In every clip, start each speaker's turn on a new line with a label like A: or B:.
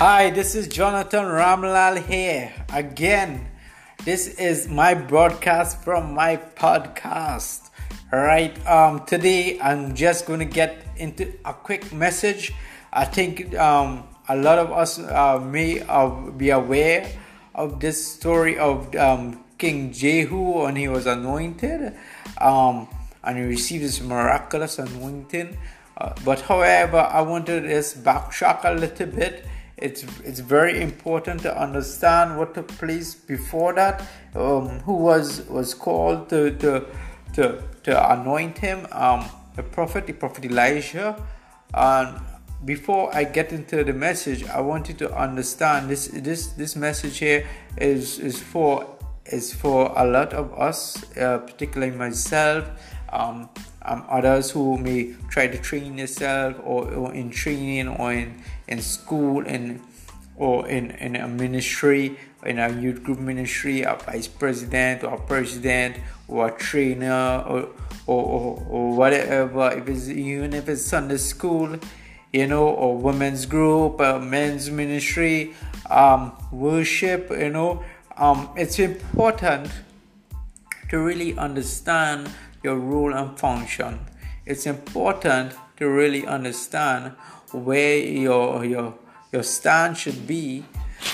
A: Hi, this is Jonathan Ramlal here again. This is my broadcast from my podcast. All right, um, today I'm just going to get into a quick message. I think um, a lot of us uh, may uh, be aware of this story of um, King Jehu when he was anointed um, and he received this miraculous anointing. Uh, but however, I wanted to just backtrack a little bit it's it's very important to understand what took place before that. Um, who was was called to to to, to anoint him? Um, the prophet, the prophet Elijah. And before I get into the message, I want you to understand this this this message here is is for is for a lot of us, uh, particularly myself. Um, um, others who may try to train yourself or, or in training or in, in school and or in, in a ministry in a youth group ministry a vice president or a president or a trainer or or, or, or whatever. If it's even if it's sunday school you know or women's group uh, men's ministry um, worship you know um, it's important to really understand your role and function. It's important to really understand where your your your stand should be,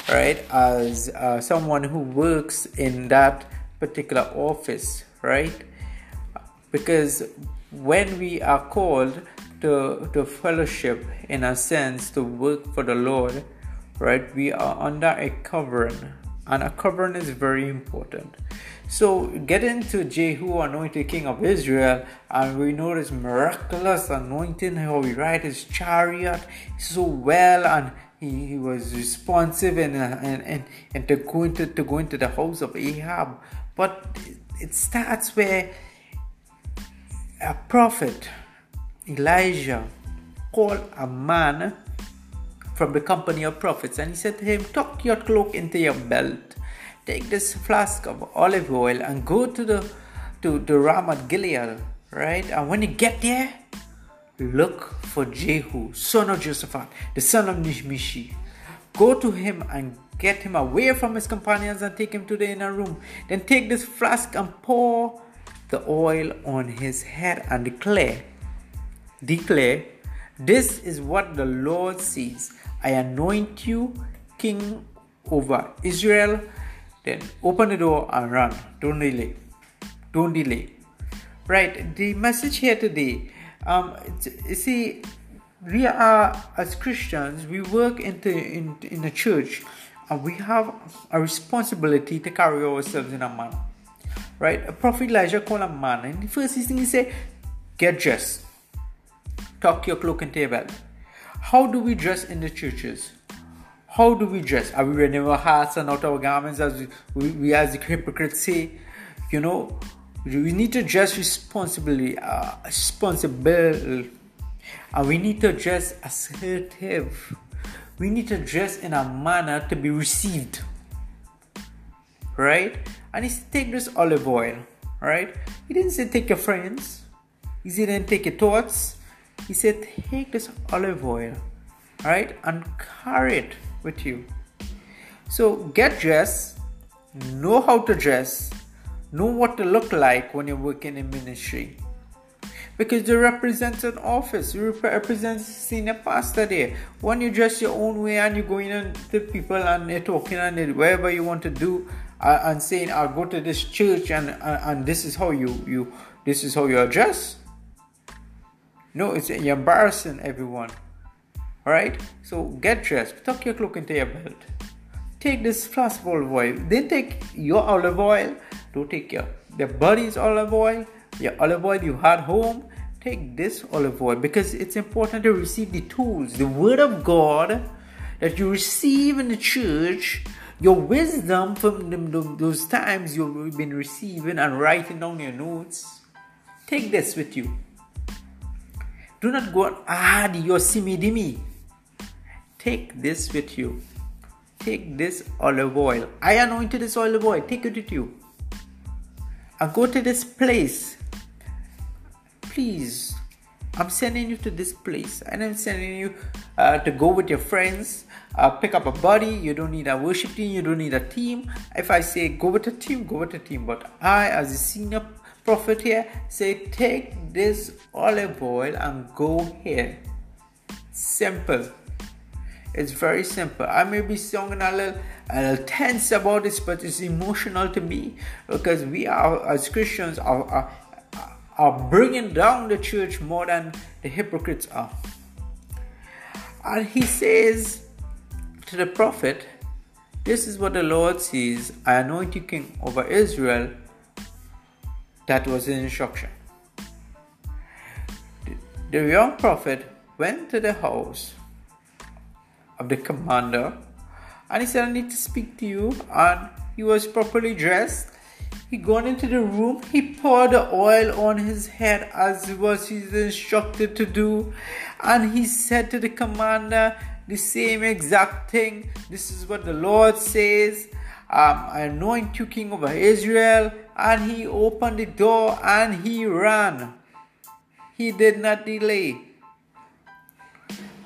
A: right? As uh, someone who works in that particular office, right? Because when we are called to to fellowship, in a sense, to work for the Lord, right? We are under a covering, and a covering is very important so get into Jehu, anointed king of Israel, and we notice miraculous anointing, how he ride his chariot so well, and he, he was responsive and, uh, and, and, and to go into to go into the house of Ahab. But it starts where a prophet, Elijah, called a man from the company of prophets, and he said to him, Tuck your cloak into your belt take this flask of olive oil and go to the to the Ramoth Gilead, right? And when you get there, look for Jehu, son of Josaphat, the son of Nishmishi. Go to him and get him away from his companions and take him to the inner room. Then take this flask and pour the oil on his head and declare, declare, this is what the Lord says. I anoint you king over Israel then open the door and run. Don't delay. Don't delay. Right the message here today um you see we are as christians we work into in, in the church and we have a responsibility to carry ourselves in a manner. Right a prophet elijah called a man and the first thing he said get dressed. Tuck your cloak your belt. How do we dress in the churches how do we dress? Are we wearing our hats and not our garments as we, we as the hypocrites say? You know, we need to dress responsibly, uh, responsible, and we need to dress assertive. We need to dress in a manner to be received, right? And he said, take this olive oil, right? He didn't say take your friends. He didn't take your thoughts. He said take this olive oil, right, and carry it with you. So get dressed, know how to dress, know what to look like when you're working in ministry. Because you represent an office, you represent senior pastor there. When you dress your own way and you're going to people and you're talking and wherever you want to do uh, and saying, I'll go to this church and, uh, and this is how you, you this is how you address. No, it's you're embarrassing everyone. Alright, so get dressed, tuck your cloak into your belt. Take this flask olive oil. Then take your olive oil. Don't take your the buddy's olive oil, your olive oil you had home. Take this olive oil because it's important to receive the tools, the word of God that you receive in the church, your wisdom from those times you've been receiving and writing down your notes. Take this with you. Do not go and add your simidimi Take this with you. Take this olive oil. I anointed this olive oil. Take it with you. And go to this place. Please I'm sending you to this place and I'm sending you uh, to go with your friends, uh, pick up a buddy. You don't need a worship team, you don't need a team. If I say go with a team, go with a team. But I, as a senior prophet here, say take this olive oil and go here. Simple. It's very simple. I may be sounding a little, a little tense about this, but it's emotional to me because we are, as Christians, are, are are bringing down the church more than the hypocrites are. And he says to the prophet, This is what the Lord says I anoint you king over Israel. That was his instruction. The young prophet went to the house of the commander and he said, I need to speak to you. And he was properly dressed he gone into the room, he poured the oil on his head as was he instructed to do, and he said to the commander the same exact thing. This is what the Lord says. Um, I anoint you king over Israel. And he opened the door and he ran. He did not delay.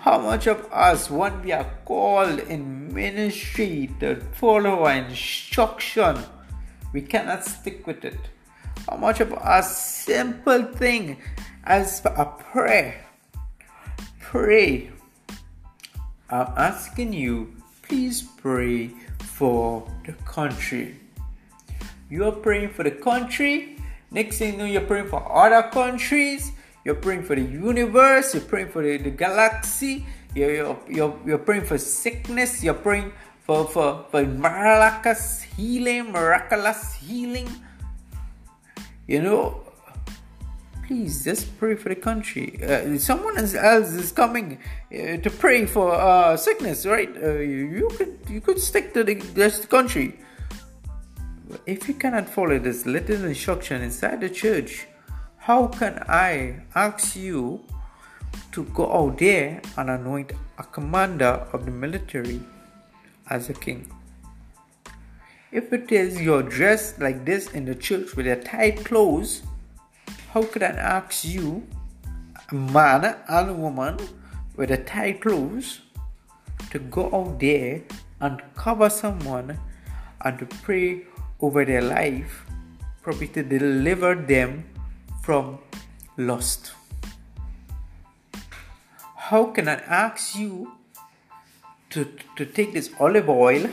A: How much of us, when we are called in ministry to follow our instruction, we cannot stick with it. How much of a simple thing as a prayer? Pray. I'm asking you, please pray for the country. You're praying for the country. Next thing you know, you're praying for other countries. You're praying for the universe. You're praying for the, the galaxy. You're, you're, you're, you're praying for sickness. You're praying for, for, for miraculous healing, miraculous healing. You know, please just pray for the country. Uh, someone else is coming uh, to pray for uh, sickness, right? Uh, you, could you could stick to the this country. If you cannot follow this little instruction inside the church, how can I ask you to go out there and anoint a commander of the military as a king. If it is you're dressed like this in the church with your tight clothes, how could I ask you, a man and a woman with a tight clothes, to go out there and cover someone and to pray over their life, probably to deliver them from lust? How can I ask you to, to take this olive oil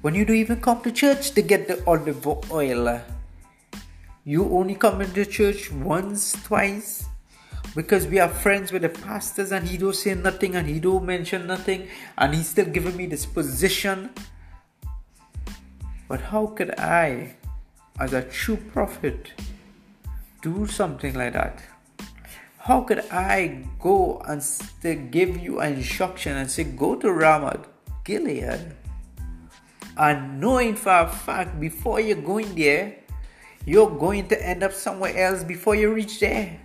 A: when you don't even come to church to get the olive oil. You only come into church once, twice, because we are friends with the pastors and he don't say nothing and he don't mention nothing and he's still giving me this position. But how could I, as a true prophet, do something like that? How could I go and give you an instruction and say, go to Ramoth, Gilead, and knowing for a fact before you're going there, you're going to end up somewhere else before you reach there?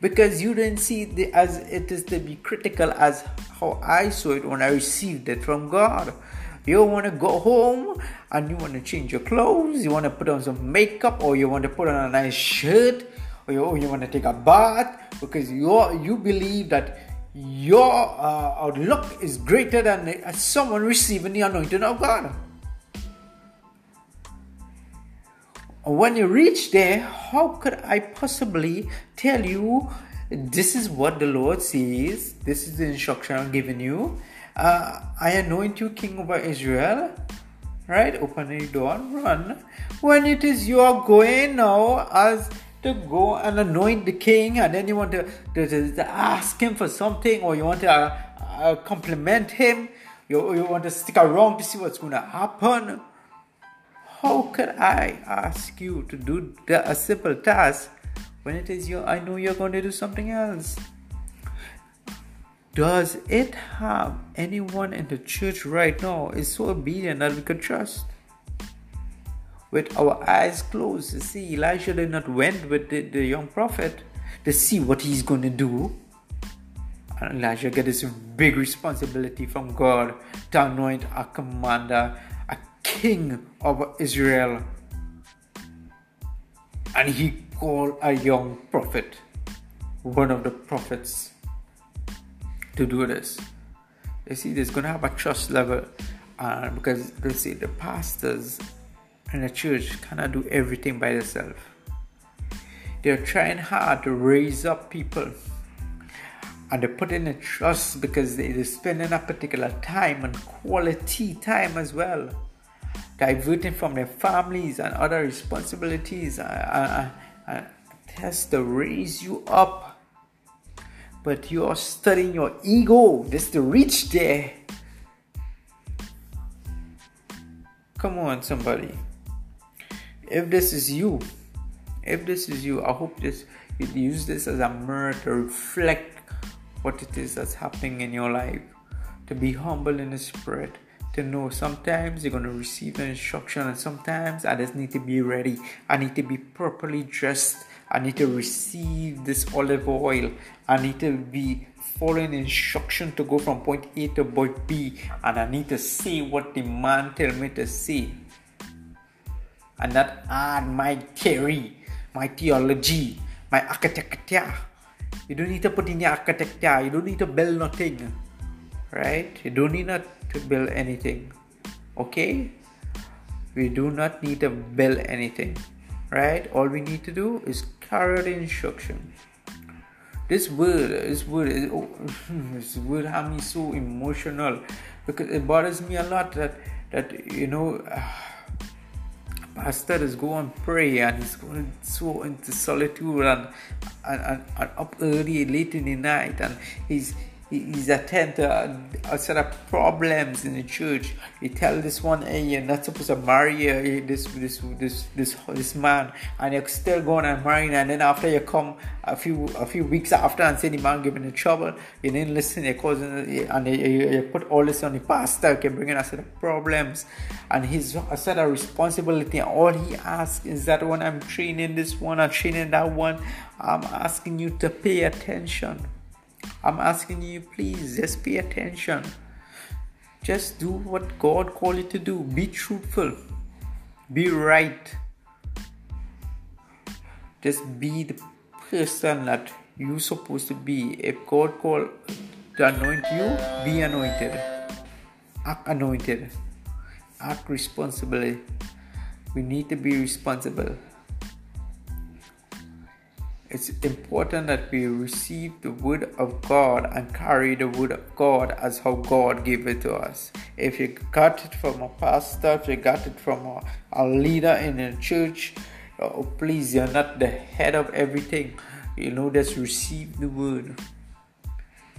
A: Because you didn't see it as it is to be critical as how I saw it when I received it from God. You want to go home and you want to change your clothes, you want to put on some makeup, or you want to put on a nice shirt or you, you want to take a bath because you you believe that your uh, look is greater than uh, someone receiving the anointing of God. When you reach there, how could I possibly tell you this is what the Lord says? This is the instruction I'm giving you. Uh, I anoint you king over Israel. Right? Open the door and run. When it is you are going now as to go and anoint the king and then you want to, to, to ask him for something or you want to uh, uh, compliment him you, you want to stick around to see what's going to happen how could i ask you to do the, a simple task when it is you i know you're going to do something else does it have anyone in the church right now is so obedient that we could trust with our eyes closed. You see, Elijah did not went with the, the young prophet to see what he's going to do. And Elijah get this big responsibility from God to anoint a commander, a king of Israel. And he called a young prophet one of the prophets to do this. You see, there's going to have a trust level uh, because they see the pastors and the church cannot do everything by themselves. They're trying hard to raise up people and they put in a trust because they're spending a particular time and quality time as well, diverting from their families and other responsibilities. Uh, uh, uh, has to raise you up, but you're studying your ego just the reach there. Come on, somebody. If this is you, if this is you, I hope this you use this as a mirror to reflect what it is that's happening in your life. To be humble in the spirit. To know sometimes you're going to receive an instruction, and sometimes I just need to be ready. I need to be properly dressed. I need to receive this olive oil. I need to be following instruction to go from point A to point B, and I need to see what the man tell me to see, and not add my theory, my theology, my architecture you don't need to put in your architecture. You don't need to build nothing. Right? You don't need not to build anything. Okay? We do not need to build anything. Right? All we need to do is carry the instruction. This word, this word, oh, this word has me so emotional because it bothers me a lot that that you know. Uh, pastor is going pray and he's going so into solitude and, and, and, and up early late in the night and he's he's attend to a, set of problems in the church. He tell this one, hey, you're not supposed to marry uh, this this this this this man, and you're still going and marrying. And then after you come a few a few weeks after and say the man giving you trouble, you didn't listen. You're causing and you, you, put all this on the pastor, okay, bringing a set of problems, and he's a set of responsibility. All he asks is that when I'm training this one, I'm training that one, I'm asking you to pay attention I'm asking you, please just pay attention. Just do what God called you to do. Be truthful. Be right. Just be the person that you're supposed to be. If God called to anoint you, be anointed. Act anointed. Act responsibly. We need to be responsible. It's important that we receive the word of God and carry the word of God as how God gave it to us. If you got it from a pastor, if you got it from a, a leader in a church, oh, please, you're not the head of everything. You know, just receive the word.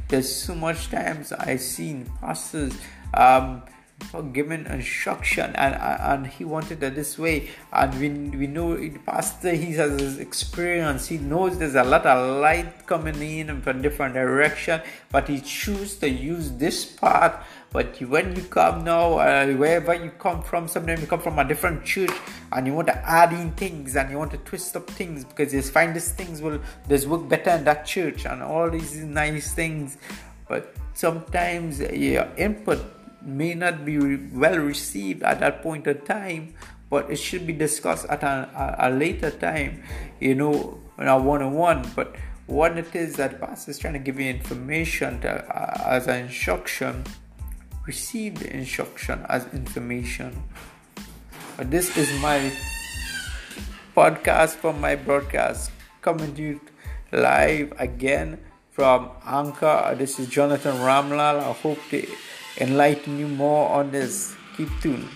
A: There's so much times I've seen pastors um, given instruction and and he wanted it this way. And we, we know the pastor he has his experience. He knows there's a lot of light coming in from different direction but he chooses to use this part but when you come now uh, wherever you come from sometimes you come from a different church and you want to add in things and you want to twist up things because you find these things will this work better in that church and all these nice things. But sometimes your input may not be well received at that point of time, but it should be discussed at a, a, later time, you know, in a one on one. But what it is that pastor is trying to give you information to, uh, as an instruction, receive the instruction as information. But this is my podcast from my broadcast coming to you live again from Anchor. This is Jonathan Ramlal. I hope to enlighten you more on this. Keep tuned.